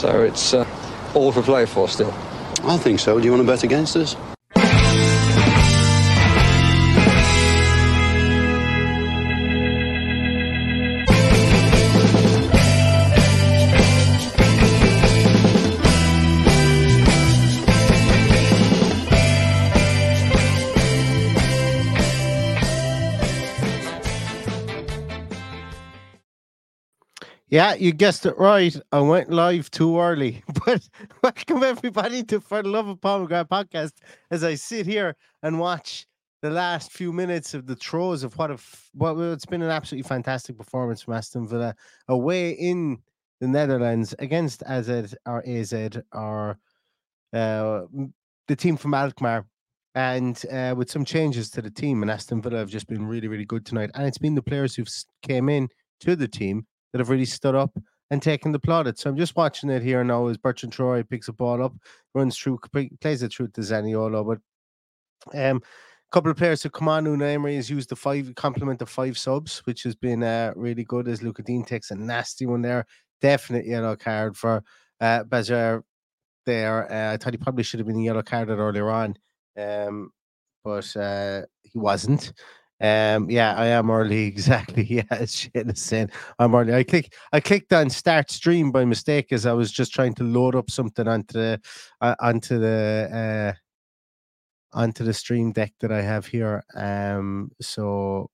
So it's uh, all for play for still. I think so. Do you want to bet against us? Yeah, you guessed it right. I went live too early. But welcome everybody to For the Love of Paul McGrath podcast as I sit here and watch the last few minutes of the throws of what a what well, it's been an absolutely fantastic performance from Aston Villa away in the Netherlands against AZ or AZ or uh, the team from Alkmaar. And uh, with some changes to the team, and Aston Villa have just been really, really good tonight. And it's been the players who've came in to the team that have really stood up and taken the plaudits. So I'm just watching it here now as Bertrand Traore picks a ball up, runs through, plays it through to Zaniolo. But um, a couple of players who come on, Emery has used the five complement of five subs, which has been uh, really good. As Lucas Digne takes a nasty one there, definite yellow card for uh, there. Uh, I thought he probably should have been yellow carded earlier on, um, but uh, he wasn't. Um, yeah, I am early exactly. Yeah, it's shit is saying I'm early. I click I clicked on start stream by mistake as I was just trying to load up something onto the uh, onto the uh onto the stream deck that I have here. Um, so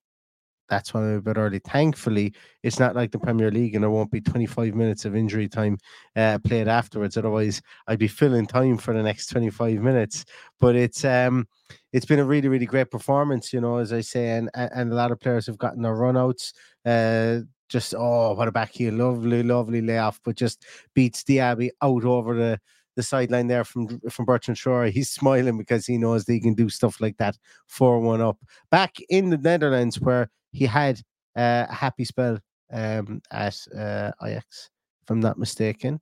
that's why I'm a bit early. Thankfully, it's not like the Premier League, and there won't be 25 minutes of injury time uh, played afterwards. Otherwise, I'd be filling time for the next 25 minutes. But it's um, it's been a really, really great performance, you know, as I say, and and a lot of players have gotten their runouts. Uh, just oh, what a back heel, lovely, lovely layoff, but just beats Diaby out over the the sideline there from from Bertrand Traore. He's smiling because he knows that he can do stuff like that, four one up. Back in the Netherlands, where he had uh, a happy spell um, at uh, Ajax, if I'm not mistaken.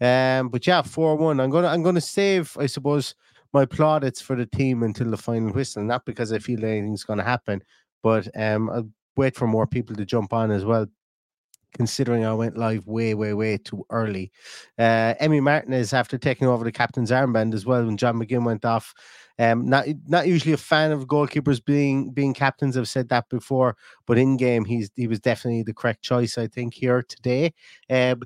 Um, but yeah, four one. I'm gonna I'm gonna save, I suppose, my plaudits for the team until the final whistle. Not because I feel anything's gonna happen, but um, I'll wait for more people to jump on as well. Considering I went live way, way, way too early. Uh, Emi Martinez, after taking over the captain's armband as well, when John McGinn went off, um, not not usually a fan of goalkeepers being being captains. I've said that before, but in game, he's he was definitely the correct choice. I think here today. Um,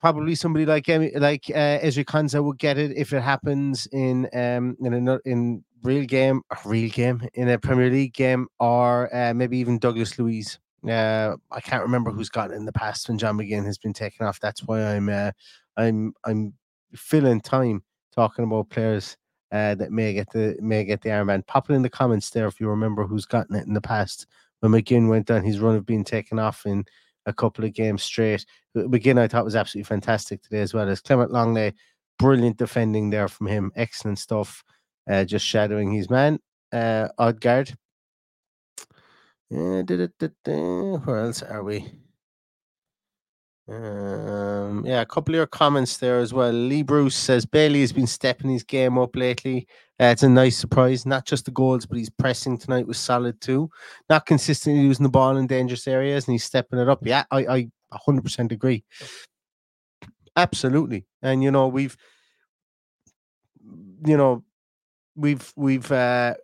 probably somebody like Emi, like uh, Ezri Konsa would get it if it happens in um in a in real game, real game in a Premier League game, or uh, maybe even Douglas Luiz. Uh, I can't remember who's got in the past when John McGinn has been taken off. That's why I'm uh, I'm I'm filling time talking about players uh, that may get the may get the armband. Pop it in the comments there if you remember who's gotten it in the past. When McGinn went on his run of being taken off in a couple of games straight. McGinn I thought was absolutely fantastic today as well as Clement Lenglet. Brilliant defending there from him. Excellent stuff. Uh, just shadowing his man, uh. Uh, where else are we? Um, yeah, a couple of your comments there as well. Lee Bruce says Bailey has been stepping his game up lately. Uh, it's a nice surprise. Not just the goals, but he's pressing tonight was solid too. Not consistently using the ball in dangerous areas, and he's stepping it up. Yeah, I, I 100% agree. Absolutely, and you know we've, you know, we've we've uh,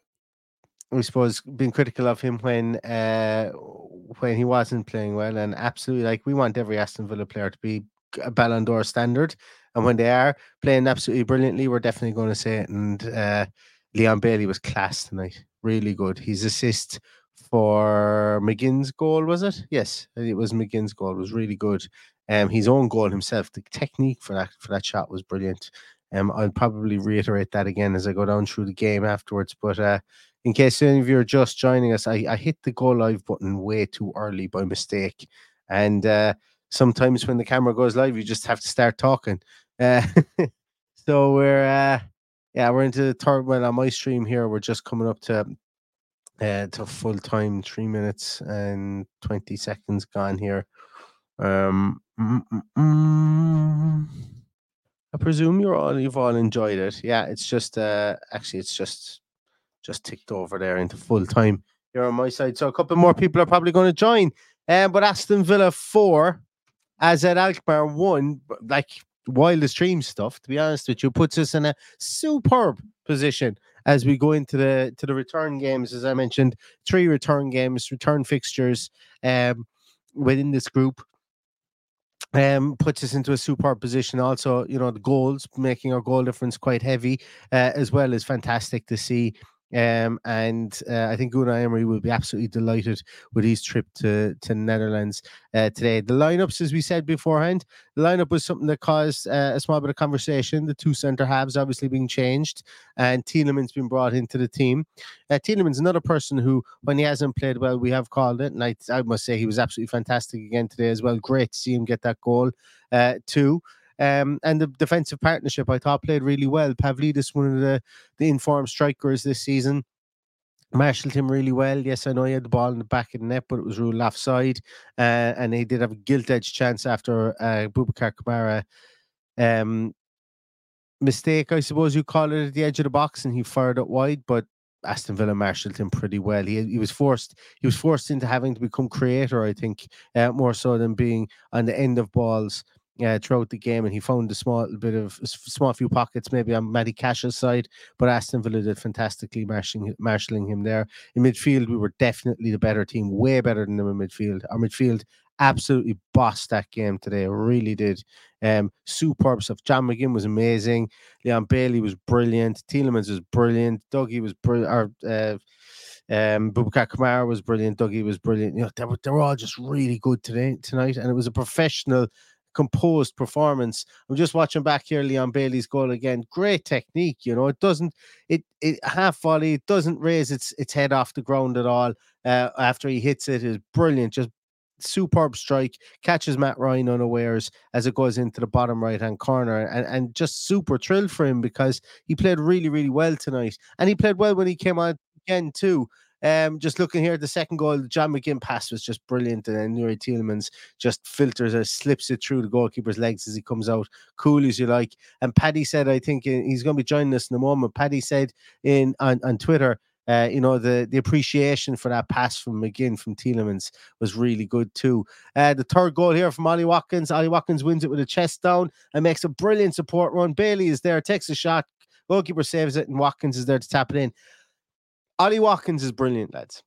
I suppose been critical of him when uh when he wasn't playing well, and absolutely like we want every Aston Villa player to be a Ballon d'Or standard, and when they are playing absolutely brilliantly, we're definitely going to say it. And uh, Leon Bailey was class tonight, really good. His assist for McGinn's goal was it? Yes, it was McGinn's goal. It was really good. Um, his own goal himself, the technique for that for that shot was brilliant. Um, I'll probably reiterate that again as I go down through the game afterwards. But uh, in case any of you are just joining us, I, I hit the go live button way too early by mistake. And uh, sometimes when the camera goes live, you just have to start talking. Uh, so we're, uh, yeah, we're into the third. Well, on my stream here, we're just coming up to uh, to full time, three minutes and 20 seconds gone here. Um, mm, mm, mm. I presume you're all you've all enjoyed it. Yeah, it's just uh actually it's just just ticked over there into full time here on my side. So a couple more people are probably going to join. Um, but Aston Villa four, AZ Alkmaar one, like wildest dream stuff. To be honest with you, puts us in a superb position as we go into the to the return games. As I mentioned, three return games, return fixtures um, within this group um, puts us into a superb position. Also, you know, the goals making our goal difference quite heavy uh, as well is fantastic to see. Um, and uh, I think Unai Emery will be absolutely delighted with his trip to to Netherlands uh, today. The lineups, as we said beforehand, the lineup was something that caused uh, a small bit of conversation. The two centre halves obviously being changed, and Tielemans been brought into the team. Uh, Tielemans, another person who, when he hasn't played well, we have called it, and I, I must say he was absolutely fantastic again today as well. Great to see him get that goal uh, too. Um, and the defensive partnership I thought played really well. Pavlidis, one of the, the informed strikers this season, marshaled him really well. Yes, I know he had the ball in the back of the net, but it was ruled offside. Uh, and he did have a gilt edged chance after uh, Boubacar Kamara um, mistake, I suppose you call it, at the edge of the box, and he fired it wide. But Aston Villa marshaled him pretty well. He he was forced he was forced into having to become creator, I think, uh, more so than being on the end of balls uh, throughout the game, and he found a small bit of small few pockets maybe on Matty Cash's side, but Aston Villa did fantastically marshalling, marshalling him there. In midfield, we were definitely the better team, way better than them in midfield. Our midfield absolutely bossed that game today, really did. Um, superb stuff. John McGinn was amazing. Leon Bailey was brilliant. Tielemans was brilliant. Dougie was brilliant. Uh, um, Boubacar Kamara was brilliant. Dougie was brilliant. You know, they were, they were all just really good today tonight, and it was a professional composed performance. I'm just watching back here, Leon Bailey's goal again. Great technique, you know. It doesn't it it half volley. It doesn't raise its its head off the ground at all. Uh, after he hits it, is brilliant. Just superb strike. Catches Matt Ryan unawares as it goes into the bottom right hand corner, and and just super thrilled for him because he played really really well tonight, and he played well when he came on again too. Um, just looking here at the second goal, the John McGinn pass was just brilliant, and then Youri Tielemans just filters it, slips it through the goalkeeper's legs as he comes out, cool as you like. And Paddy said, I think uh, he's going to be joining us in a moment. Paddy said in on, on Twitter. Uh, you know the the appreciation for that pass from McGinn from Tielemans was really good too. Uh, the third goal here from Ollie Watkins. Ollie Watkins wins it with a chest down and makes a brilliant support run. Bailey is there, takes a shot, goalkeeper saves it, and Watkins is there to tap it in. Ollie Watkins is brilliant, lads.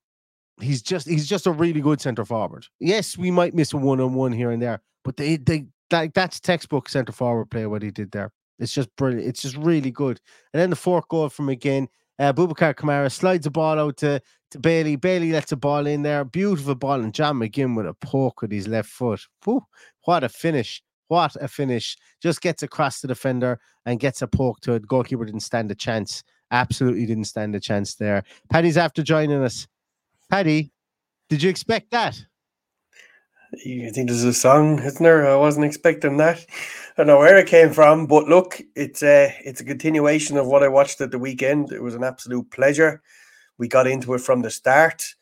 He's just he's just a really good centre forward. Yes, we might miss a one on one here and there, but they they like that's textbook centre forward play what he did there. It's just brilliant. It's just really good. And then the fourth goal from again, uh, Boubacar Kamara slides the ball out to, to Bailey. Bailey lets the ball in there. Beautiful ball. And John McGinn with a poke with his left foot. Whew, what a finish. What a finish. Just gets across the defender and gets a poke to it. Goalkeeper didn't stand a chance absolutely didn't stand a chance there. Paddy's after joining us. Paddy, did you expect that? I think there's a song, isn't there? I wasn't expecting that. I don't know where it came from, but look, it's a it's a continuation of what I watched at the weekend. It was an absolute pleasure. We got into it from the start.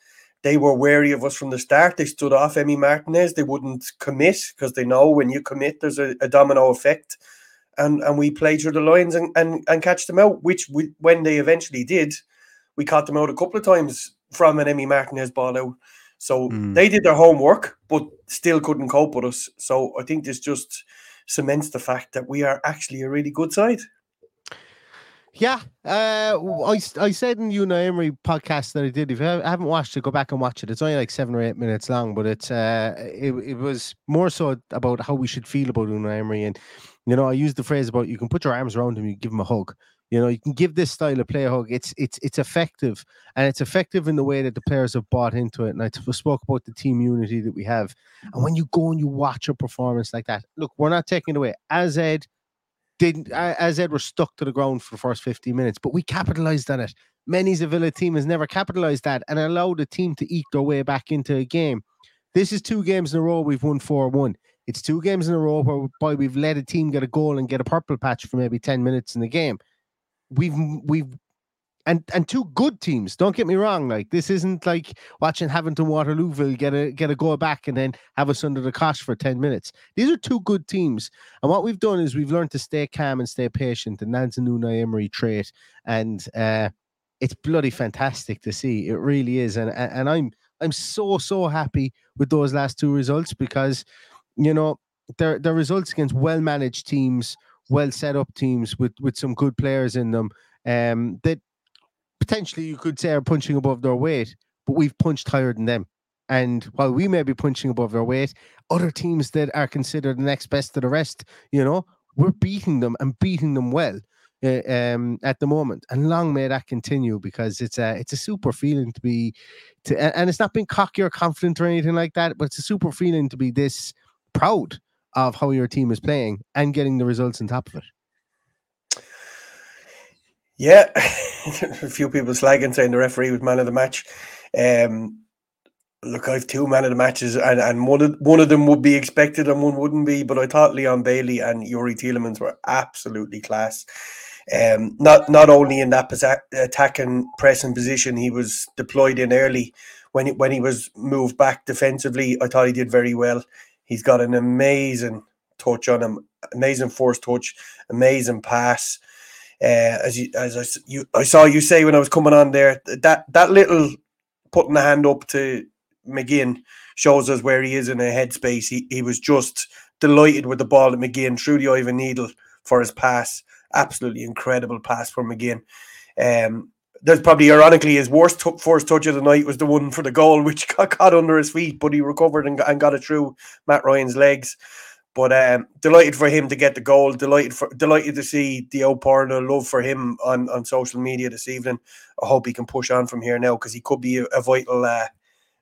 they were wary of us from the start. They stood off Emi Martinez. They wouldn't commit because they know when you commit, there's a, a, domino effect. And and we played through the lines and, and, and catch them out, which we, when they eventually did, we caught them out a couple of times from an Emi Martinez ball out. So mm. they did their homework, but still couldn't cope with us. So I think this just cements the fact that we are actually a really good side. Yeah, uh, I, I said in the Unai Emery podcast that I did. If you haven't watched it, go back and watch it. It's only like seven or eight minutes long, but it's uh, it, it was more so about how we should feel about Unai Emery. And you know, I used the phrase about you can put your arms around him, you give him a hug. You know, you can give this style of play a hug. It's it's it's effective, and it's effective in the way that the players have bought into it. And I spoke about the team unity that we have. And when you go and you watch a performance like that, look, we're not taking it away. AZ didn't AZ were stuck to the ground for the first 15 minutes, but we capitalized on it. Many's a Villa team has never capitalized that and allowed a team to eat their way back into a game. This is two games in a row we've won 4 1. It's two games in a row whereby we've let a team get a goal and get a purple patch for maybe 10 minutes in the game. We've we've and and two good teams. Don't get me wrong. Like this isn't like watching Havant Waterlooville get a get a go back and then have us under the cosh for ten minutes. These are two good teams, and what we've done is we've learned to stay calm and stay patient. And that's a Unai Emery trait, and uh, it's bloody fantastic to see. It really is, and and I'm I'm so so happy with those last two results because you know they're they're results against well managed teams, well set up teams with with some good players in them. Um, that potentially you could say are punching above their weight, but we've punched higher than them. And while we may be punching above their weight, other teams that are considered the next best to the rest, you know, we're beating them and beating them well uh, um, at the moment. And long may that continue because it's a it's a super feeling to be to, and it's not being cocky or confident or anything like that, but it's a super feeling to be this proud of how your team is playing and getting the results on top of it. Yeah, a few people slagging saying the referee was man of the match. Um, look, I've two man of the matches, and, and one of one of them would be expected and one wouldn't be. But I thought Leon Bailey and Youri Tielemans were absolutely class. Um, not not only in that attacking pressing position, he was deployed in early. When he, when he was moved back defensively, I thought he did very well. He's got an amazing touch on him, amazing force touch, amazing pass. Uh, as you as I, you I saw you say when I was coming on there that that little putting the hand up to McGinn shows us where he is in a headspace. He he was just delighted with the ball at McGinn through the Ivan needle for his pass. Absolutely incredible pass from McGinn. Um, there's probably ironically his worst t- first touch of the night was the one for the goal, which got caught under his feet, but he recovered and, and got it through Matt Ryan's legs. But um, delighted for him to get the goal. Delighted for delighted to see the outpouring of love for him on, on social media this evening. I hope he can push on from here now because he could be a, a vital uh,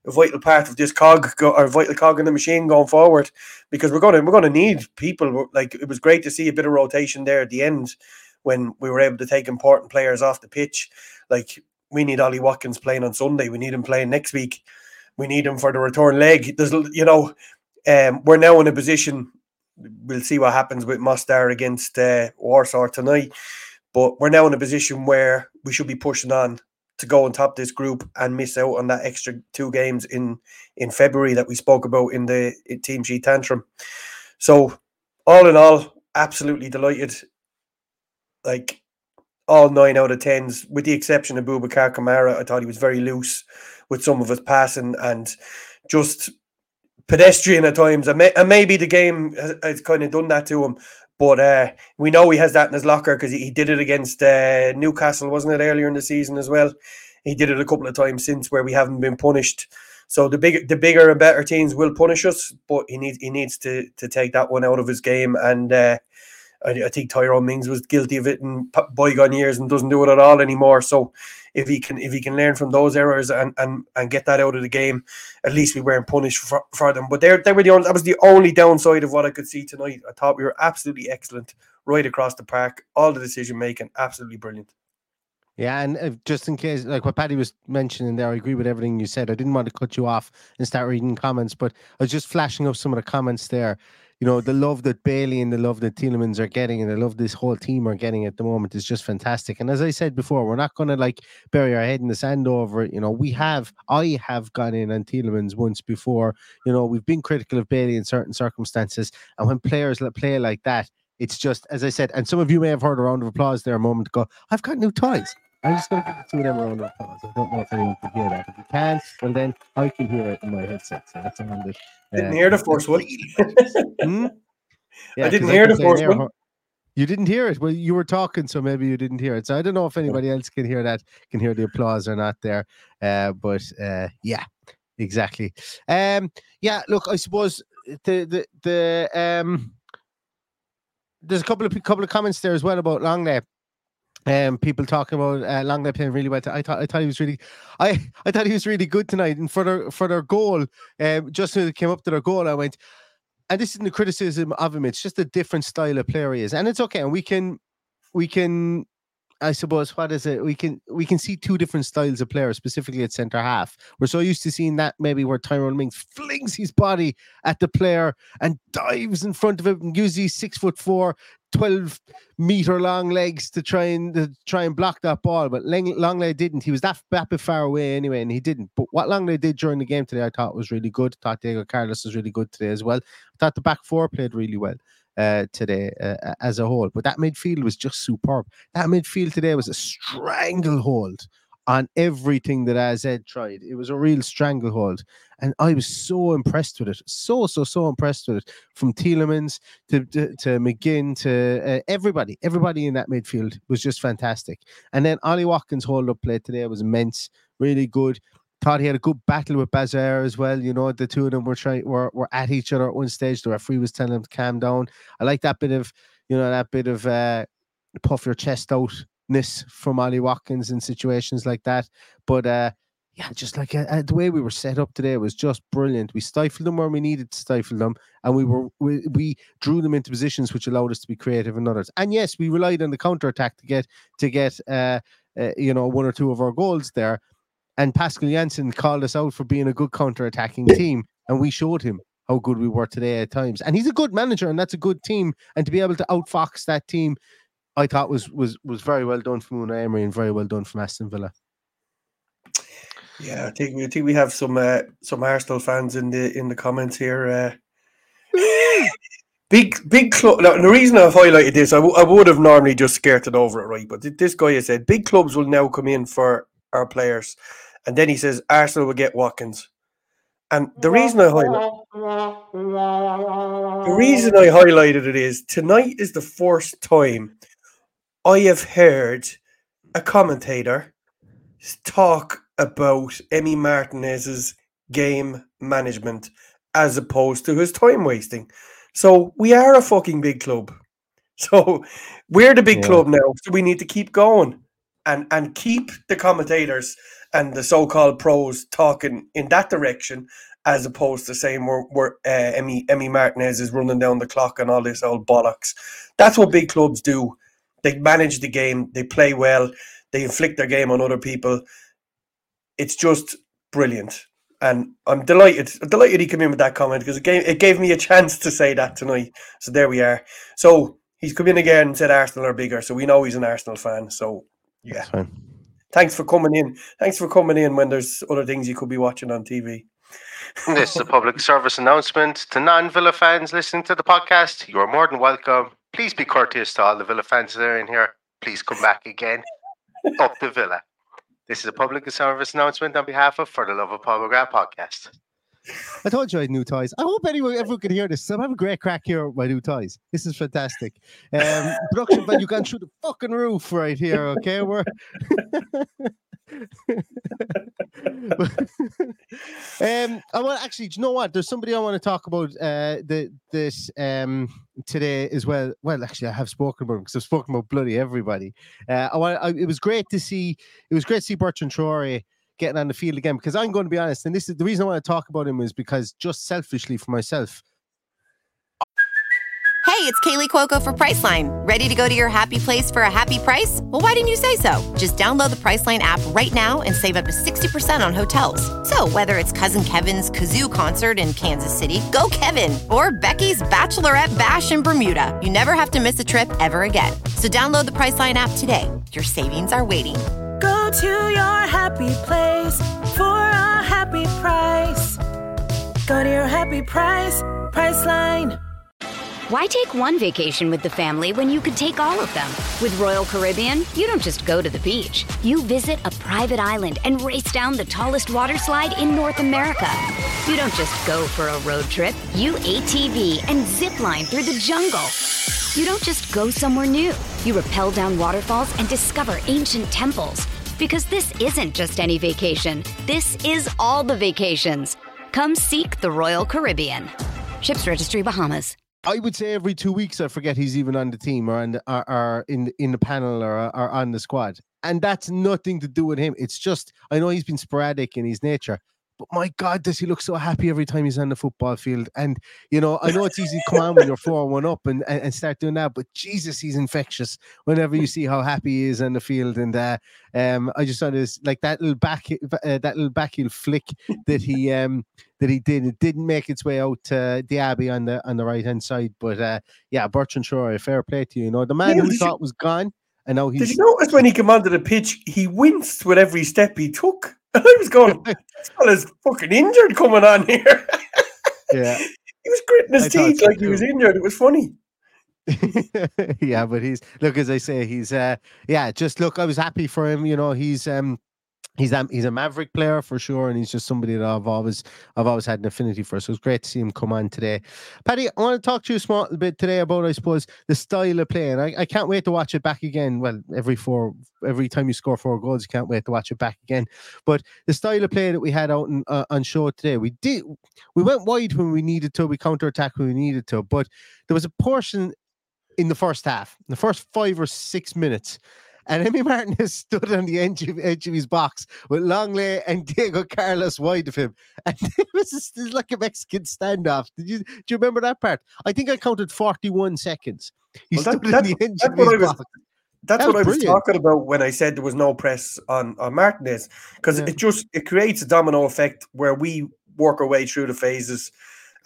a vital part of this cog or vital cog in the machine going forward. Because we're gonna we're gonna need people. Like it was great to see a bit of rotation there at the end when we were able to take important players off the pitch. Like we need Ollie Watkins playing on Sunday. We need him playing next week. We need him for the return leg. There's you know. Um, we're now in a position we'll see what happens with Mostar against uh, Warsaw tonight. But we're now in a position where we should be pushing on to go on top this group and miss out on that extra two games in in February that we spoke about in the in team sheet tantrum. So all in all, absolutely delighted. Like all nine out of tens, with the exception of Boubacar Kamara, I thought he was very loose with some of his passing and just pedestrian at times, and, may, and maybe the game has, has, kind of done that to him. But uh, we know he has that in his locker because he, he, did it against uh, Newcastle, wasn't it, earlier in the season as well? He did it a couple of times since where we haven't been punished. So the bigger, the bigger and better teams will punish us, but he needs he needs to to take that one out of his game. And uh, I, I, think Tyrone Mings was guilty of it in bygone years and doesn't do it at all anymore. So if he can if he can learn from those errors and and, and get that out of the game, at least we weren't punished for, for them. But they they were the only that was the only downside of what I could see tonight. I thought we were absolutely excellent right across the park. All the decision making, absolutely brilliant. Yeah, and uh, just in case, like what Paddy was mentioning there, I agree with everything you said. I didn't want to cut you off and start reading comments, but I was just flashing up some of the comments there. You know, the love that Bailey and the love that Tielemans are getting and the love this whole team are getting at the moment is just fantastic. And as I said before, we're not going to like bury our head in the sand over it. You know, we have, I have gone in on Tielemans once before. You know, we've been critical of Bailey in certain circumstances. And when players play like that, it's just, as I said, and some of you may have heard a round of applause there a moment ago. I've got new toys. I'm just going to give the of them a round of applause. I don't know if anyone can hear that. If you can't, well, then I can hear it in my headset. So that's on the. Didn't hear the first one. Hmm? I didn't hear can the say in first there, one. You didn't hear it. Well, you were talking, so maybe you didn't hear it. So I don't know if anybody else can hear that, can hear the applause or not there. Uh, but uh, yeah, exactly. Um, yeah, look, I suppose the the the um, there's a couple of couple of comments there as well about long Lenglet. Um, people talking about uh, Lenglet playing really well. I thought I thought he was really, I I thought he was really good tonight. And for their for their goal, um, just as it came up to their goal, I went, and this isn't a criticism of him. It's just a different style of player he is, and it's okay. And we can, we can, I suppose, what is it? We can we can see two different styles of players, specifically at centre half. We're so used to seeing that maybe where Tyrone Mings flings his body at the player and dives in front of him and uses six foot four, 12 meter long legs to try and to try and block that ball. But Lang- Lenglet didn't. He was that, that bit far away anyway, and he didn't. But what Lenglet did during the game today, I thought was really good. I thought Diego Carlos was really good today as well. I thought the back four played really well uh, today uh, as a whole. But that midfield was just superb. That midfield today was a stranglehold on everything that AZ tried. It was a real stranglehold. And I was so impressed with it. So, so, so impressed with it. From Tielemans to, to, to McGinn to uh, everybody. Everybody in that midfield was just fantastic. And then Ollie Watkins' hold up play today was immense. Really good. Thought he had a good battle with Bazaar as well. You know, the two of them were trying were, were at each other at one stage. The referee was telling him to calm down. I like that bit of, you know, that bit of uh puff your chest outness from Ollie Watkins in situations like that. But uh yeah, just like uh, uh, the way we were set up today was just brilliant. We stifled them where we needed to stifle them, and we were we, we drew them into positions which allowed us to be creative in others. And yes, we relied on the counter attack to get to get uh, uh you know one or two of our goals there. And Pascal Jansen called us out for being a good counter attacking team, and we showed him how good we were today at times. And he's a good manager, and that's a good team. And to be able to outfox that team, I thought was was was very well done from Unai Emery and very well done from Aston Villa. Yeah, I think we I think we have some uh, some Arsenal fans in the in the comments here. Uh, big big club. Now, the reason I've highlighted this, I, w- I would have normally just skirted over it, right? But th- this guy has said big clubs will now come in for our players, and then he says Arsenal will get Watkins. And the reason I highlight the reason I highlighted it is tonight is the first time I have heard a commentator talk about Emi Martinez's game management as opposed to his time wasting. So we are a fucking big club. So we're the big Yeah. club now. So we need to keep going and and keep the commentators and the so-called pros talking in that direction as opposed to saying we're, we're uh, Emi Emi Martinez is running down the clock and all this old bollocks. That's what big clubs do. They manage the game. They play well. They inflict their game on other people. It's just brilliant, and I'm delighted. I'm delighted he came in with that comment because it gave it gave me a chance to say that tonight. So there we are. So he's come in again and said Arsenal are bigger. So we know he's an Arsenal fan. So yeah. Thanks for coming in. Thanks for coming in when there's other things you could be watching on TV. This is a public service announcement to non Villa fans listening to the podcast. You are more than welcome. Please be courteous to all the Villa fans that are in here. Please come back again. Up the Villa. This is a public service announcement on behalf of For the Love of Paul McGrath podcast. I told you I had new toys. I hope anyone everyone can hear this. I'm having a great crack here with my new toys. This is fantastic. Um, production value gone through the fucking roof right here. Okay, we're um, I want actually. Do you know what? There's somebody I want to talk about. Uh, the this um today as well. Well, actually, I have spoken about because I've spoken about bloody everybody. Uh, I want. I, it was great to see. It was great to see Bertrand Traore getting on the field again because I'm going to be honest, and this is the reason I want to talk about him is because just selfishly for myself, Hey, it's Kaley Cuoco for Priceline. Ready to go to your happy place for a happy price? Well, why didn't you say so? Just download the Priceline app right now and save up to 60% on hotels. So, whether it's Cousin Kevin's Kazoo concert in Kansas City, go Kevin, or Becky's Bachelorette Bash in Bermuda, you never have to miss a trip ever again. So, download the Priceline app today. Your savings are waiting. Go to your happy place for a happy price. Go to your happy price, Priceline. Why take one vacation with the family when you could take all of them? With Royal Caribbean, you don't just go to the beach. You visit a private island and race down the tallest water slide in North America. You don't just go for a road trip. You ATV and zip line through the jungle. You don't just go somewhere new. You rappel down waterfalls and discover ancient temples. Because this isn't just any vacation. This is all the vacations. Come seek the Royal Caribbean. Ships Registry Bahamas. I would say every two weeks I forget he's even on the team or, the, or, or in in the panel or, or on the squad, and that's nothing to do with him. It's just I know he's been sporadic in his nature, but my God, does he look so happy every time he's on the football field? And you know, I know it's easy to come on when you're four one up and, and, and start doing that, but Jesus, he's infectious. Whenever you see how happy he is on the field, and uh, um, I just thought this like that little back uh, that little back backheel flick that he um that he did. It didn't make its way out to the Abbey on the on the right hand side, but uh, yeah, Bertrand Traore, fair play to you. You know, the man Yeah, who did you- thought was gone, and now Did you notice when he came onto the pitch, he winced with every step he took? I was going, this fella's fucking injured coming on here. yeah. He was gritting his I teeth like he was injured. It was funny. yeah, but he's look as I say, he's uh yeah, just look, I was happy for him. You know, he's um he's a he's a maverick player for sure, and he's just somebody that I've always I've always had an affinity for. So it's great to see him come on today. Paddy, I want to talk to you a small bit today about I suppose the style of play, and I, I can't wait to watch it back again. Well, every four every time you score four goals, you can't wait to watch it back again. But the style of play that we had out in, uh, on show today, we did we went wide when we needed to, we counter attack when we needed to, but there was a portion in the first half, the first five or six minutes. And Emi Martinez stood on the edge of, edge of his box with Lenglet and Diego Carlos wide of him. And it was just, like a Mexican standoff. Did you do you remember that part? I think I counted 41 seconds. He Well, that- on that's- the edge of what his I was- box. That's That what I was brilliant. talking about when I said there was no press on, on Martinez, because it just it creates a domino effect where we work our way through the phases,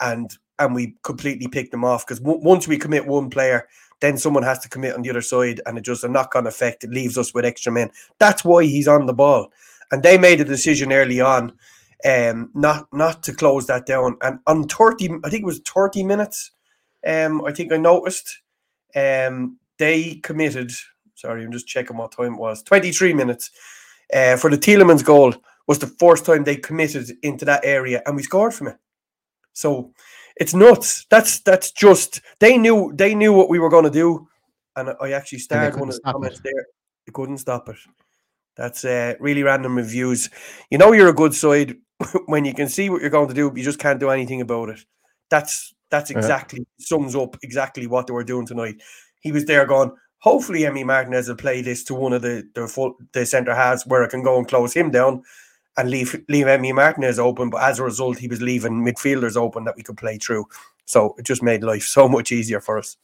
and and we completely pick them off. Because once we commit one player, then someone has to commit on the other side, and it just a knock on effect. It leaves us with extra men. That's why he's on the ball, and they made a decision early on, um, not not to close that down. And on thirty, I think it was thirty minutes. Um, I think I noticed. Um, they committed. Sorry, I'm just checking what time it was. 23 minutes uh, for the Tielemans goal was the first time they committed into that area, and we scored from it. So it's nuts. That's that's just they knew they knew what we were going to do, and I- actually started one of the stop it. comments there. They couldn't stop it. That's uh, really random reviews. You know you're a good side when you can see what you're going to do, but you just can't do anything about it. That's that's Yeah. exactly sums up exactly what they were doing tonight. He was there going. Hopefully, Emi Martinez will play this to one of the the full the centre halves where I can go and close him down and leave leave Emi Martinez open. But as a result, he was leaving midfielders open that we could play through. So it just made life so much easier for us.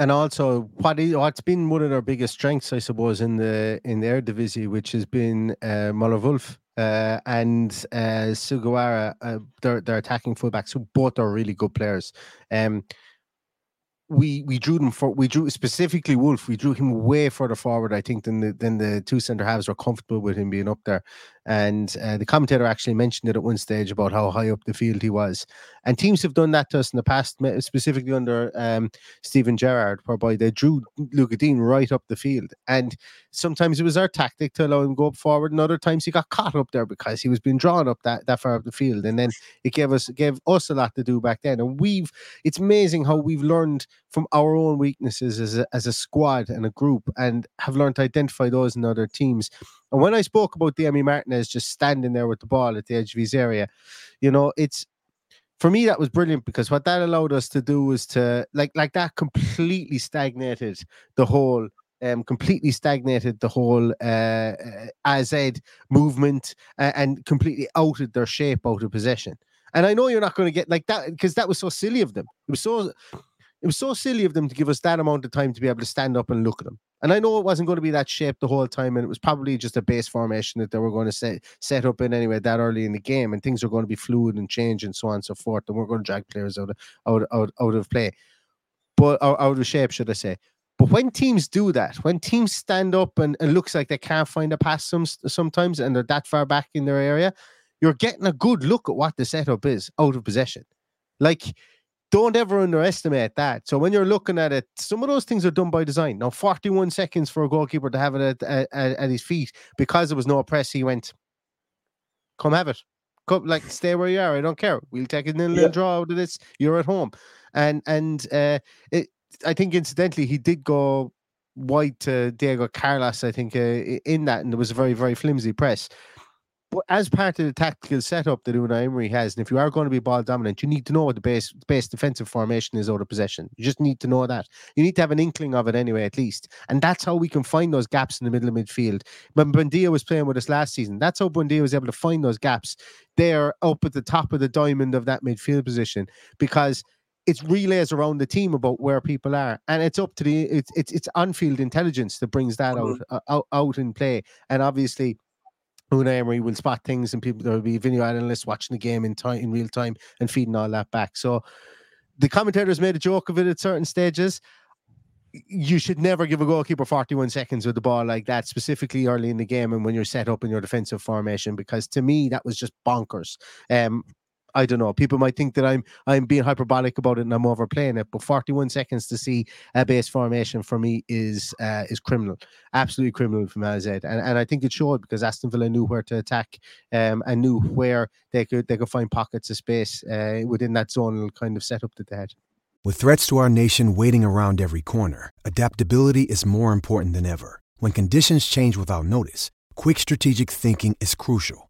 and also what is, what's been one of our biggest strengths, I suppose, in the in the Eredivisie, which has been uh, Wolfe uh, and uh, Sugawara. Uh, they're they're attacking fullbacks who both are really good players. Um, we we drew them for we drew specifically Wolfe. We drew him way further forward, I think, than the than the two centre halves were comfortable with him being up there. And uh, the commentator actually mentioned it at one stage about how high up the field he was. And teams have done that to us in the past, specifically under um, Steven Gerrard, whereby they drew Lucas Digne right up the field. And sometimes it was our tactic to allow him go up forward, and other times he got caught up there because he was being drawn up that, that far up the field. And then it gave us gave us a lot to do back then. And we've it's amazing how we've learned from our own weaknesses as a, as a squad and a group and have learned to identify those in other teams. And when I spoke about Demi Martinez just standing there with the ball at the edge of his area, you know, it's for me that was brilliant because what that allowed us to do was to like like that completely stagnated the whole um completely stagnated the whole uh, uh AZ movement uh, and completely outed their shape out of possession. And I know you're not going to get like that because that was so silly of them. It was so it was so silly of them to give us that amount of time to be able to stand up and look at them. And I know it wasn't going to be that shape the whole time, and it was probably just a base formation that they were going to set set up in anyway that early in the game, and things are going to be fluid and change and so on and so forth. And we're going to drag players out of out out, out of play, but out, out of shape, should I say? But when teams do that, when teams stand up and it looks like they can't find a pass some, sometimes and they're that far back in their area, you're getting a good look at what the setup is out of possession. Like, don't ever underestimate that. So when you're looking at it, some of those things are done by design. Now, 41 seconds for a goalkeeper to have it at, at, at his feet because there was no press. He went, "Come have it, come like stay where you are. I don't care. We'll take it in and draw out of this. You're at home." And and uh, it, I think incidentally he did go wide to Diego Carlos. I think uh, in that, and it was a very very flimsy press. But as part of the tactical setup that Unai Emery has, and if you are going to be ball dominant, you need to know what the base base defensive formation is out of possession. You just need to know that. You need to have an inkling of it anyway, at least. And that's how we can find those gaps in the middle of midfield. When Buendia was playing with us last season, that's how Buendia was able to find those gaps there up at the top of the diamond of that midfield position because it's relays around the team about where people are, and it's up to the it's it's, it's on-field intelligence that brings that out, uh, out out in play. And obviously, Unai Emery will spot things, and people there will be video analysts watching the game in time in real time and feeding all that back. So the commentators made a joke of it at certain stages. You should never give a goalkeeper 41 seconds with the ball like that, specifically early in the game and when you're set up in your defensive formation, because to me that was just bonkers. Um, I don't know. People might think that I'm I'm being hyperbolic about it and I'm overplaying it, but 41 seconds to see a base formation for me is uh, is criminal, absolutely criminal from AZ, and and I think it showed because Aston Villa knew where to attack um, and knew where they could they could find pockets of space uh, within that zonal kind of setup that they had. With threats to our nation waiting around every corner, adaptability is more important than ever. When conditions change without notice, quick strategic thinking is crucial,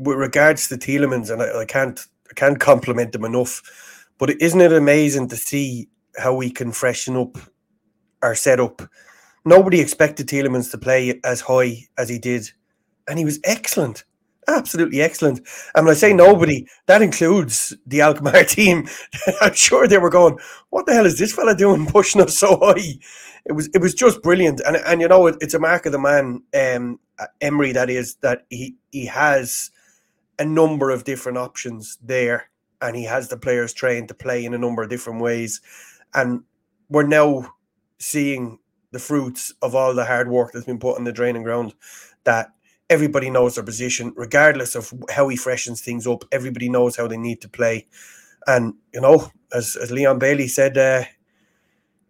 with regards to Tielemans, and I, I can't I can't compliment them enough but isn't it amazing to see how we can freshen up our setup? Nobody expected Tielemans to play as high as he did, and he was excellent, absolutely excellent. And when I say nobody, that includes the Alkmaar team. I'm sure they were going, "What the hell is this fella doing, pushing us so high?" It was it was just brilliant, and and you know it, it's a mark of the man, um, Emery. That is that he he has a number of different options there and he has the players trained to play in a number of different ways. And we're now seeing the fruits of all the hard work that's been put on the draining ground that everybody knows their position, regardless of how he freshens things up. Everybody knows how they need to play. And, you know, as, as Leon Bailey said, uh,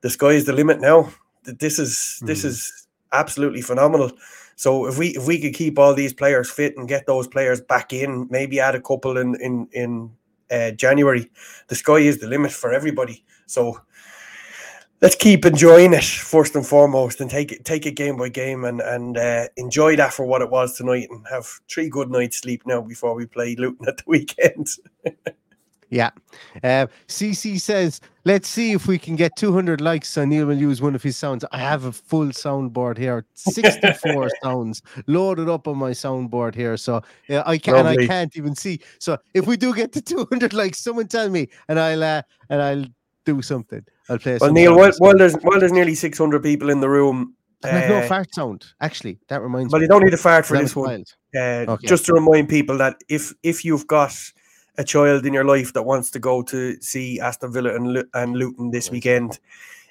the sky is the limit now. This is this mm. is absolutely phenomenal. So if we if we could keep all these players fit and get those players back in, maybe add a couple in in in uh, January. The sky is the limit for everybody. So let's keep enjoying it first and foremost, and take it take it game by game, and and uh, enjoy that for what it was tonight, and have three good nights sleep now before we play Luton at the weekend. Yeah. Uh, CC says, let's see if we can get 200 likes so Neil will use one of his sounds. I have a full soundboard here, 64 sounds loaded up on my soundboard here. So uh, I can I can't even see. So if we do get to 200 likes, someone tell me and I'll uh, and I'll do something. I'll play. Well, Neil, while, while, there's while there's nearly 600 people in the room, uh, no fart sound. Actually, that reminds well, me. you don't need a fart for this one. Uh, okay. Just to remind people that if if you've got a child in your life that wants to go to see Aston Villa and, and Luton this weekend.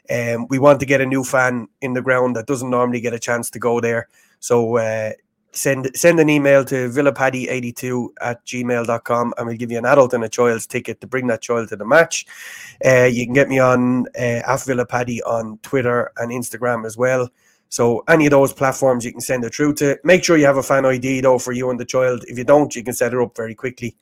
Um, we want to get a new fan in the ground that doesn't normally get a chance to go there. So uh, send send an email to villapaddy82 at gmail.com and we'll give you an adult and a child's ticket to bring that child to the match. Uh, you can get me on uh, at villapaddy on Twitter and Instagram as well. So any of those platforms you can send it through to. Make sure you have a fan ID though for you and the child. If you don't, you can set it up very quickly.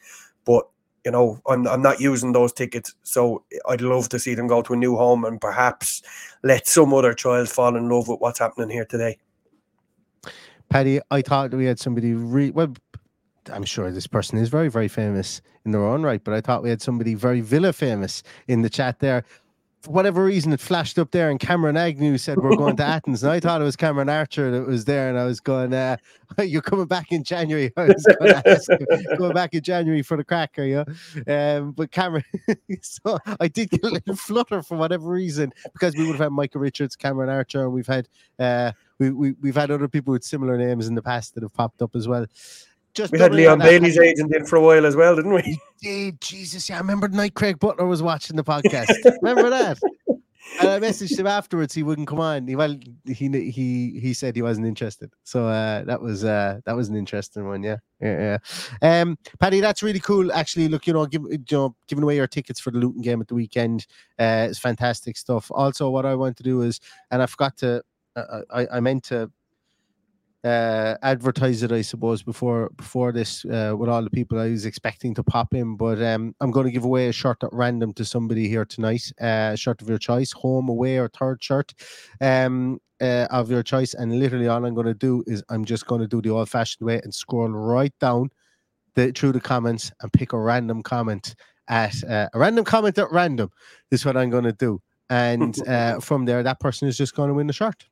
But you know, I'm I'm not using those tickets, so I'd love to see them go to a new home and perhaps let some other child fall in love with what's happening here today. Paddy, I thought we had somebody re- well. I'm sure this person is very, very famous in their own right, but I thought we had somebody very Villa famous in the chat there for whatever reason, it flashed up there, and Cameron Agnew said we're going to Athens, and I thought it was Cameron Archer that was there, and I was going, uh, "You're coming back in January." I was going, to ask you, going back in January for the cracker, yeah. Um, but Cameron, so I did get a little flutter for whatever reason because we would have had Michael Richards, Cameron Archer, and we've had uh, we, we we've had other people with similar names in the past that have popped up as well just we had Leon Bailey's agent in for a while as well, didn't we? Did Jesus? Yeah, I remember the night Craig Butler was watching the podcast. remember that? And I messaged him afterwards. He wouldn't come on. He, well, he he he said he wasn't interested. So uh, that was uh, that was an interesting one. Yeah, yeah, yeah. Um, Paddy, that's really cool. Actually, look, you know, give, you know, giving away your tickets for the Luton game at the weekend uh, is fantastic stuff. Also, what I want to do is, and I forgot to, uh, I I meant to uh, advertise it, I suppose, before before this uh, with all the people I was expecting to pop in. But um, I'm going to give away a shirt at random to somebody here tonight. Uh, shirt of your choice, home, away, or third shirt um, uh, of your choice. And literally, all I'm going to do is I'm just going to do the old-fashioned way and scroll right down the through the comments and pick a random comment at uh, a random comment at random. Is what I'm going to do. And uh, from there, that person is just going to win the shirt.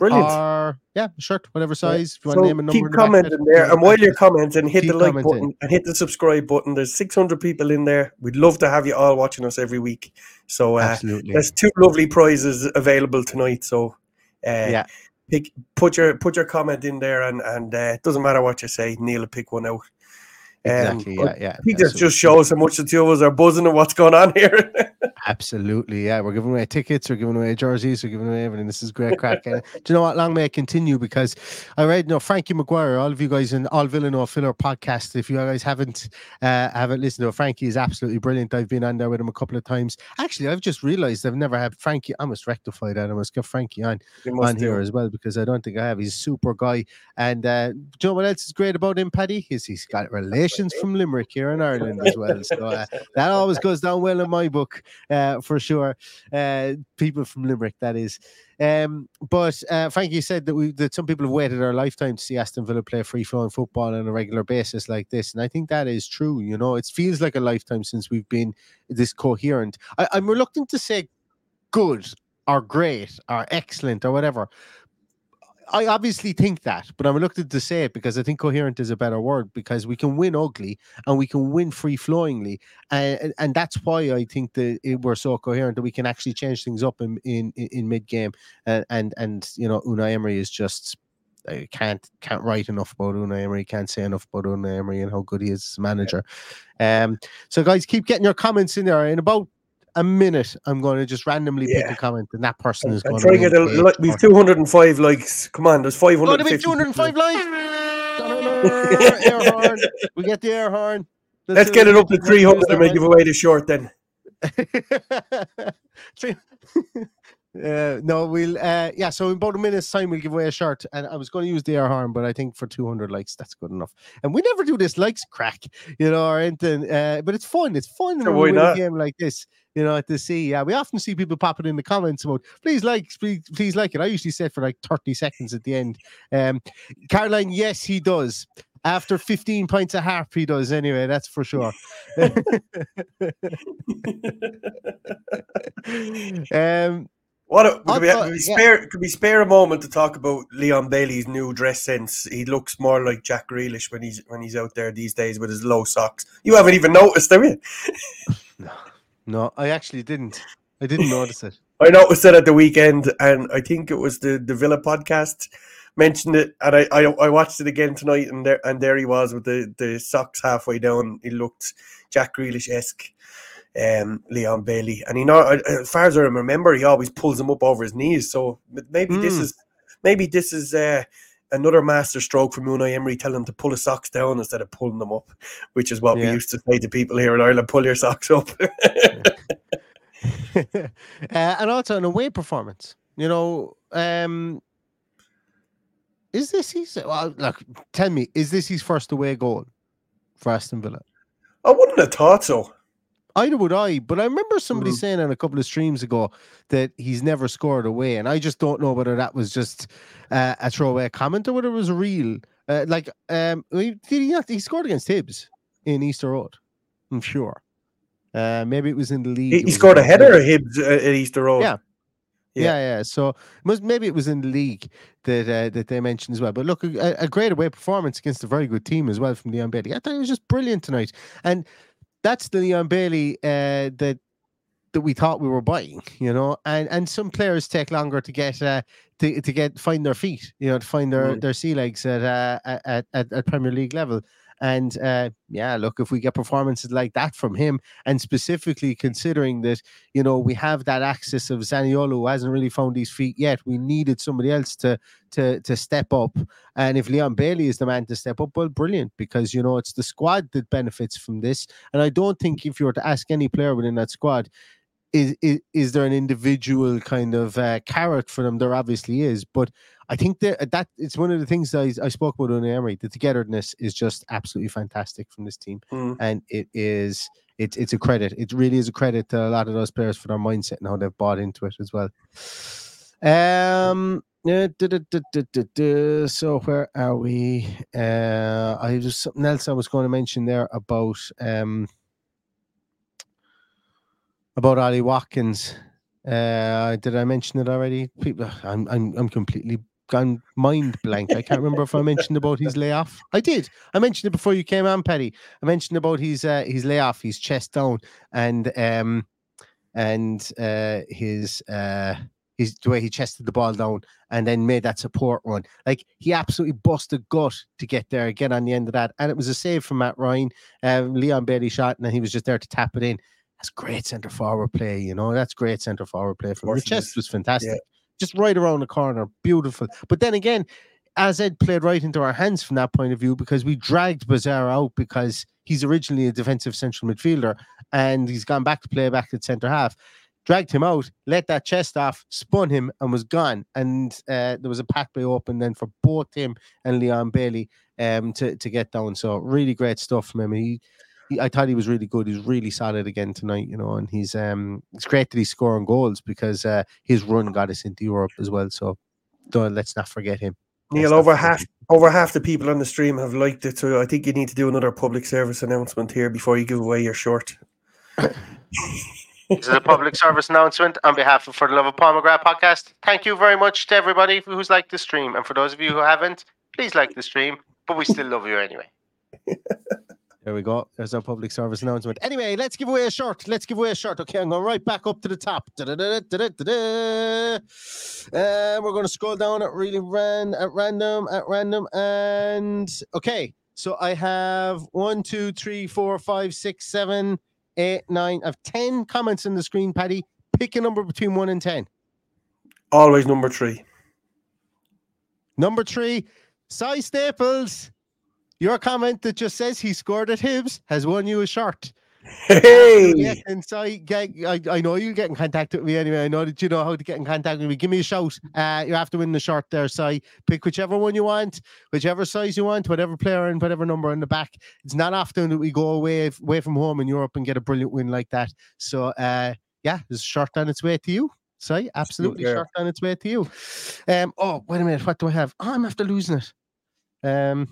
Brilliant. Or yeah, shirt, whatever size. If you so want to name a number keep commenting the there, and while you're commenting, hit the like commenting. button and hit the subscribe button. There's 600 people in there. We'd love to have you all watching us every week. So uh, Absolutely. there's two lovely prizes available tonight. So uh, yeah, pick put your put your comment in there, and and uh, it doesn't matter what you say. Neil will pick one out. Um, exactly. Yeah, yeah. He just just shows how much the two of us are buzzing and what's going on here. Absolutely. Yeah. We're giving away tickets, we're giving away jerseys, we're giving away everything. This is great crack. do you know what? Long may it continue because I read, you know, Frankie McGuire, all of you guys in all Villanova Filler podcast. If you guys haven't uh, haven't listened to it, Frankie is absolutely brilliant. I've been on there with him a couple of times. Actually, I've just realized I've never had Frankie. I must rectify that. I must get Frankie on on do. here as well because I don't think I have. He's a super guy. And uh, do you know what else is great about him, Paddy? Is he's got relations from Limerick here in Ireland as well. So uh, that always goes down well in my book uh, for sure. Uh, people from Limerick, that is. Um, but uh, Frankie said that we that some people have waited their lifetime to see Aston Villa play free flowing football on a regular basis like this, and I think that is true. You know, it feels like a lifetime since we've been this coherent. I, I'm reluctant to say good or great or excellent or whatever I obviously think that, but I'm reluctant to say it because I think coherent is a better word because we can win ugly and we can win free flowingly, and and that's why I think that it, we're so coherent that we can actually change things up in in, in mid game, and, and and you know Unai Emery is just I can't can't write enough about Unai Emery, can't say enough about Unai Emery and how good he is as manager. Um, so guys, keep getting your comments in there. In about a minute, I'm going to just randomly yeah. pick a comment, and that person is going to. to Get a, we've 205 likes. Come on, there's 500. Oh, 205 likes. air horn. We get the air horn. Let's, get it up to 300 and we give away the short then. Uh, no, we'll uh, yeah. So in about a minute's time, we'll give away a shirt, and I was going to use the air horn, but I think for 200 likes, that's good enough. And we never do this likes crack, you know, or anything. Uh, but it's fun. It's fun sure, when we win a game like this, you know, to see. Yeah, we often see people popping in the comments about please like, please, please like it. I usually say for like 30 seconds at the end. Um, Caroline, yes, he does. After 15 pints of harp, he does anyway, that's for sure. um what a, could, we, could, we spare, yeah. could we spare a moment to talk about Leon Bailey's new dress sense? He looks more like Jack Grealish when he's when he's out there these days with his low socks. You haven't even noticed, have you? no, no, I actually didn't. I didn't notice it. I noticed it at the weekend, and I think it was the the Villa podcast mentioned it, and I, I, I watched it again tonight, and there and there he was with the the socks halfway down. He looked Jack Grealish esque um, Leon Bailey. And you know, as far as I remember, he always pulls him up over his knees. So maybe mm. this hmm. is maybe this is uh, another master stroke from Unai Emery telling them to pull his socks down instead of pulling them up, which is what Yeah. we used to say to people here in Ireland: pull your socks up. uh, and also an away performance. You know, um, is this his? Well, look, tell me, is this his first away goal for Aston Villa? I wouldn't have thought so. Either would I, but I remember somebody Mm. saying on a couple of streams ago that he's never scored away, and I just don't know whether that was just uh, a throwaway comment or whether it was real. Uh, like, um, he- did he not? He scored against Hibs in Easter Road. I'm sure. Uh, maybe it was in the league. He, he scored a header Hibs. at Hibs uh, at Easter Road. Yeah. Yeah. Yeah, yeah. So it maybe it was in the league that uh, that they mentioned as well. But look, a, a great away performance against a very good team as well from Leon Bailey. I thought he was just brilliant tonight, and that's the Leon Bailey uh, that that we thought we were buying. You know, and and some players take longer to get uh, to to get find their feet. You know, to find their Mm. their sea legs at uh, at, at at Premier League level. And uh, yeah, look, if we get performances like that from him, and specifically considering that you know we have that axis of Zaniolo who hasn't really found his feet yet, we needed somebody else to to to step up. And if Leon Bailey is the man to step up, well, brilliant, because you know it's the squad that benefits from this. And I don't think if you were to ask any player within that squad, is is, is there an individual kind of uh, carrot for them? There obviously is, but I think that that it's one of the things that I, I spoke about on Emery. The togetherness is just absolutely fantastic from this team, Mm. and it is it's it's a credit. It really is a credit to a lot of those players for their mindset and how they've bought into it as well. Um. uh, duh, duh. So where are we? Uh, I just something else I was going to mention there about um about Ollie Watkins. Uh, did I mention it already? People, I'm I'm I'm completely gone mind blank. I can't remember if I mentioned about his layoff. I did. I mentioned it before you came on, Paddy. I mentioned about his uh, his layoff, his chest down, and um and uh his uh his the way he chested the ball down and then made that support run. Like he absolutely busted gut to get there, again on the end of that. And it was a save from Matt Ryan. Um, Leon Bailey shot, and then he was just there to tap it in. That's great centre forward play, you know. That's great centre forward play from him. The chest was fantastic. Just right around the corner. Beautiful. But then again, AZ played right into our hands from that point of view because we dragged Bazaar out because he's originally a defensive central midfielder and he's gone back to play back at centre half. Dragged him out, let that chest off, spun him, and was gone. And uh, there was a pathway open then for both him and Leon Bailey um, to to get down. So really great stuff from him. He, I thought he was really good. He's really solid again tonight, you know. And he's um, it's great that he's scoring goals because uh, his run got us into Europe as well. So don't, let's not forget him. Neil, over half over half the people on the stream have liked it, so I think you need to do another public service announcement here before you give away your shirt. This is a public service announcement on behalf of For the Love of Paul McGrath podcast. Thank you very much to everybody who's liked the stream. And for those of you who haven't, please like the stream, but we still love you anyway. There we go. There's our public service announcement. Anyway, let's give away a shirt. Let's give away a shirt. Okay, I'm going right back up to the top. Uh, we're going to scroll down at really ran at random at random and okay. So I have one, two, three, four, five, six, seven, eight, nine. I have ten comments on the screen, Paddy. Pick a number between one and ten. Always number three. Number three, Cy Staples. Your comment that just says he scored at Hibs has won you a shirt. Hey! Yeah, and so get, I, I know you get in contact with me anyway. I know that you know how to get in contact with me. Give me a shout. Uh, you have to win the shirt there, Si. Pick whichever one you want, whichever size you want, whatever player and whatever number on the back. It's not often that we go away away from home in Europe and get a brilliant win like that. So uh, yeah, there's a shirt on its way to you. Si, absolutely girl. shirt on its way to you. Um, oh, wait a minute, what do I have? Oh, I'm after losing it. Um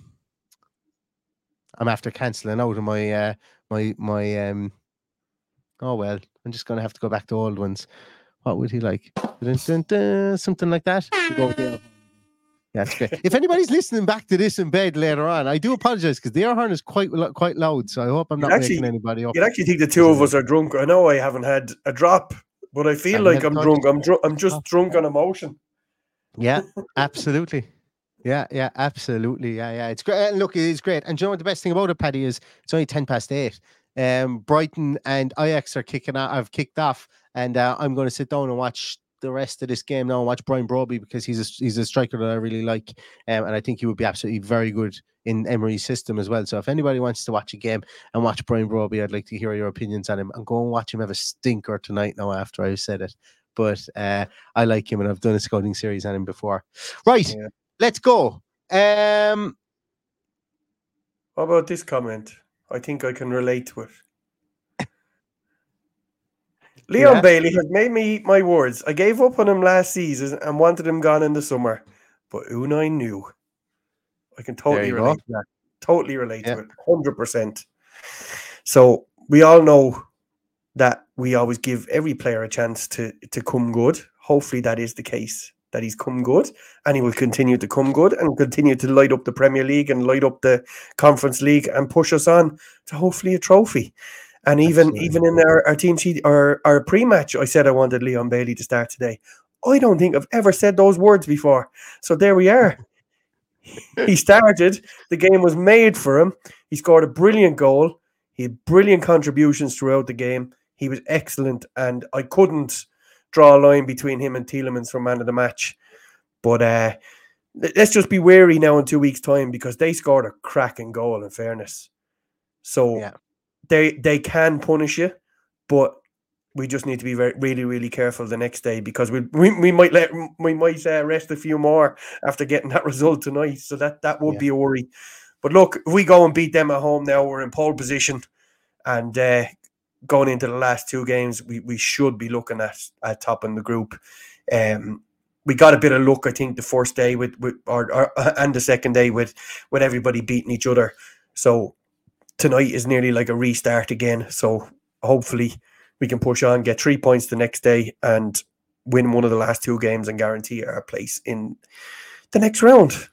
I'm after cancelling out of my uh my my um oh well, I'm just gonna have to go back to old ones. What would he like? Something like that. We'll go with the air- Yeah, that's great. If anybody's listening back to this in bed later on, I do apologize because the air horn is quite quite loud. So I hope I'm not actually- anybody up. You'd actually think the two of us are drunk. I know I haven't had a drop, but I feel Haven't like I'm drunk. I'm drunk. I'm just drunk on emotion. Yeah, absolutely. Yeah, yeah, absolutely. Yeah, yeah. It's great. And look, it's great. And you know what the best thing about it, Paddy, is it's only 10 past eight. Um, Brighton and Ajax are kicking out, have kicked off, and uh, I'm going to sit down and watch the rest of this game now and watch Brian Brobbey because he's a, he's a striker that I really like, um, and I think he would be absolutely very good in Emery's system as well. So if anybody wants to watch a game and watch Brian Brobbey, I'd like to hear your opinions on him and go and watch him have a stinker tonight. Now after I've said it, but uh, I like him and I've done a scouting series on him before. Right, Yeah. Let's go. Um, How about this comment? I think I can relate to it. Leon Yeah. Bailey has made me eat my words. I gave up on him last season and wanted him gone in the summer, but Unai knew. I can totally go. relate to that. Totally relate Yeah. to it. 100%. So we all know that we always give every player a chance to to come good. Hopefully that is the case. That he's come good and he will continue to come good and continue to light up the Premier League and light up the Conference League and push us on to hopefully a trophy. And even even in our, our team sheet our, our pre-match, I said I wanted Leon Bailey to start today. I don't think I've ever said those words before. So there we are. he started. The game was made for him. He scored a brilliant goal. He had brilliant contributions throughout the game. He was excellent, and I couldn't draw a line between him and Tielemans for man of the match. But uh, let- let's just be wary now in two weeks' time because they scored a cracking goal. In fairness, so they they can punish you, but we just need to be very really really careful the next day because we we, we might let we might uh, rest a few more after getting that result tonight. So that that would be a worry. But look, if we go and beat them at home now, we're in pole position, and uh, going into the last two games, we, we should be looking at at top in the group. Um, we got a bit of luck, I think, the first day with with or, or and the second day with with everybody beating each other. So tonight is nearly like a restart again. So hopefully we can push on, get three points the next day, and win one of the last two games and guarantee our place in the next round.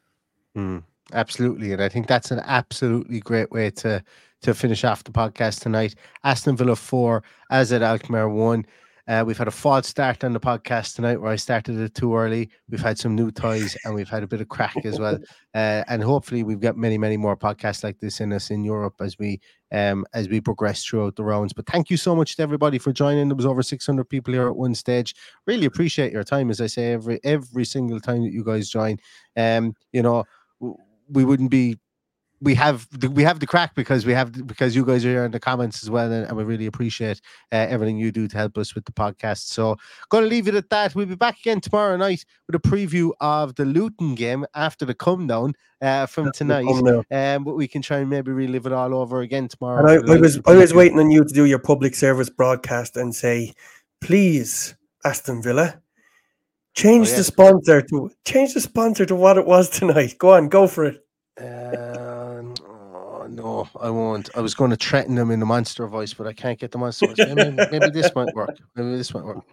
Mm, absolutely, and I think that's an absolutely great way to to finish off the podcast tonight. Aston Villa four, AZ Alkmaar one. Uh, we've had a false start on the podcast tonight where I started it too early. We've had some new toys and we've had a bit of crack as well. Uh, and hopefully we've got many, many more podcasts like this in us in Europe as we um as we progress throughout the rounds. But thank you so much to everybody for joining. There was over 600 people here at one stage. Really appreciate your time, as I say every every single time that you guys join. Um, you know, we wouldn't be we have the, we have the crack because we have because you guys are here in the comments as well and, and we really appreciate uh, everything you do to help us with the podcast. So gonna leave it at that. We'll be back again tomorrow night with a preview of the Luton game after the come down uh, from tonight um but we can try and maybe relive it all over again tomorrow And I, I was Luton I was waiting on you to do your public service broadcast and say, please, Aston Villa, change Oh, the sponsor to change the sponsor to what it was tonight. Go on, go for it. Uh, oh, no, I won't. I was going to threaten them in the monster voice, but I can't get the monster voice. Maybe, maybe this might work. Maybe this might work.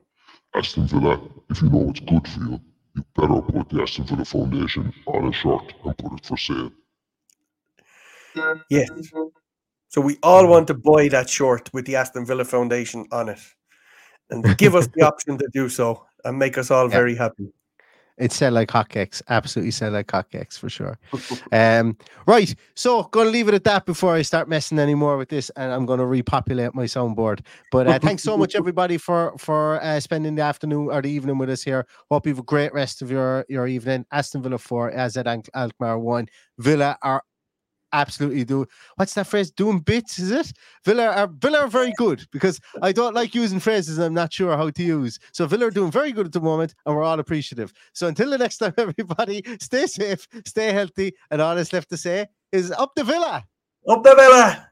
Aston Villa, if you know what's good for you, you better put the Aston Villa Foundation on a shirt and put it for sale. Yes. So we all want to buy that short with the Aston Villa Foundation on it, and give us the option to do so, and make us all Yeah. very happy. It sell like hotcakes. Absolutely sell like hotcakes for sure. um, right. So gonna leave it at that before I start messing anymore with this, and I'm gonna repopulate my soundboard. But uh, thanks so much everybody for for uh, spending the afternoon or the evening with us here. Hope you have a great rest of your your evening. Aston Villa four, AZ Al- Alkmaar one. Villa are absolutely do. What's that phrase? Doing bits is it? Villa are villa are very good because i don't like using phrases i'm not sure how to use. So villa are doing very good at the moment and we're all appreciative. So until the next time everybody stay safe stay healthy and all that's left to say is up the villa. Up the villa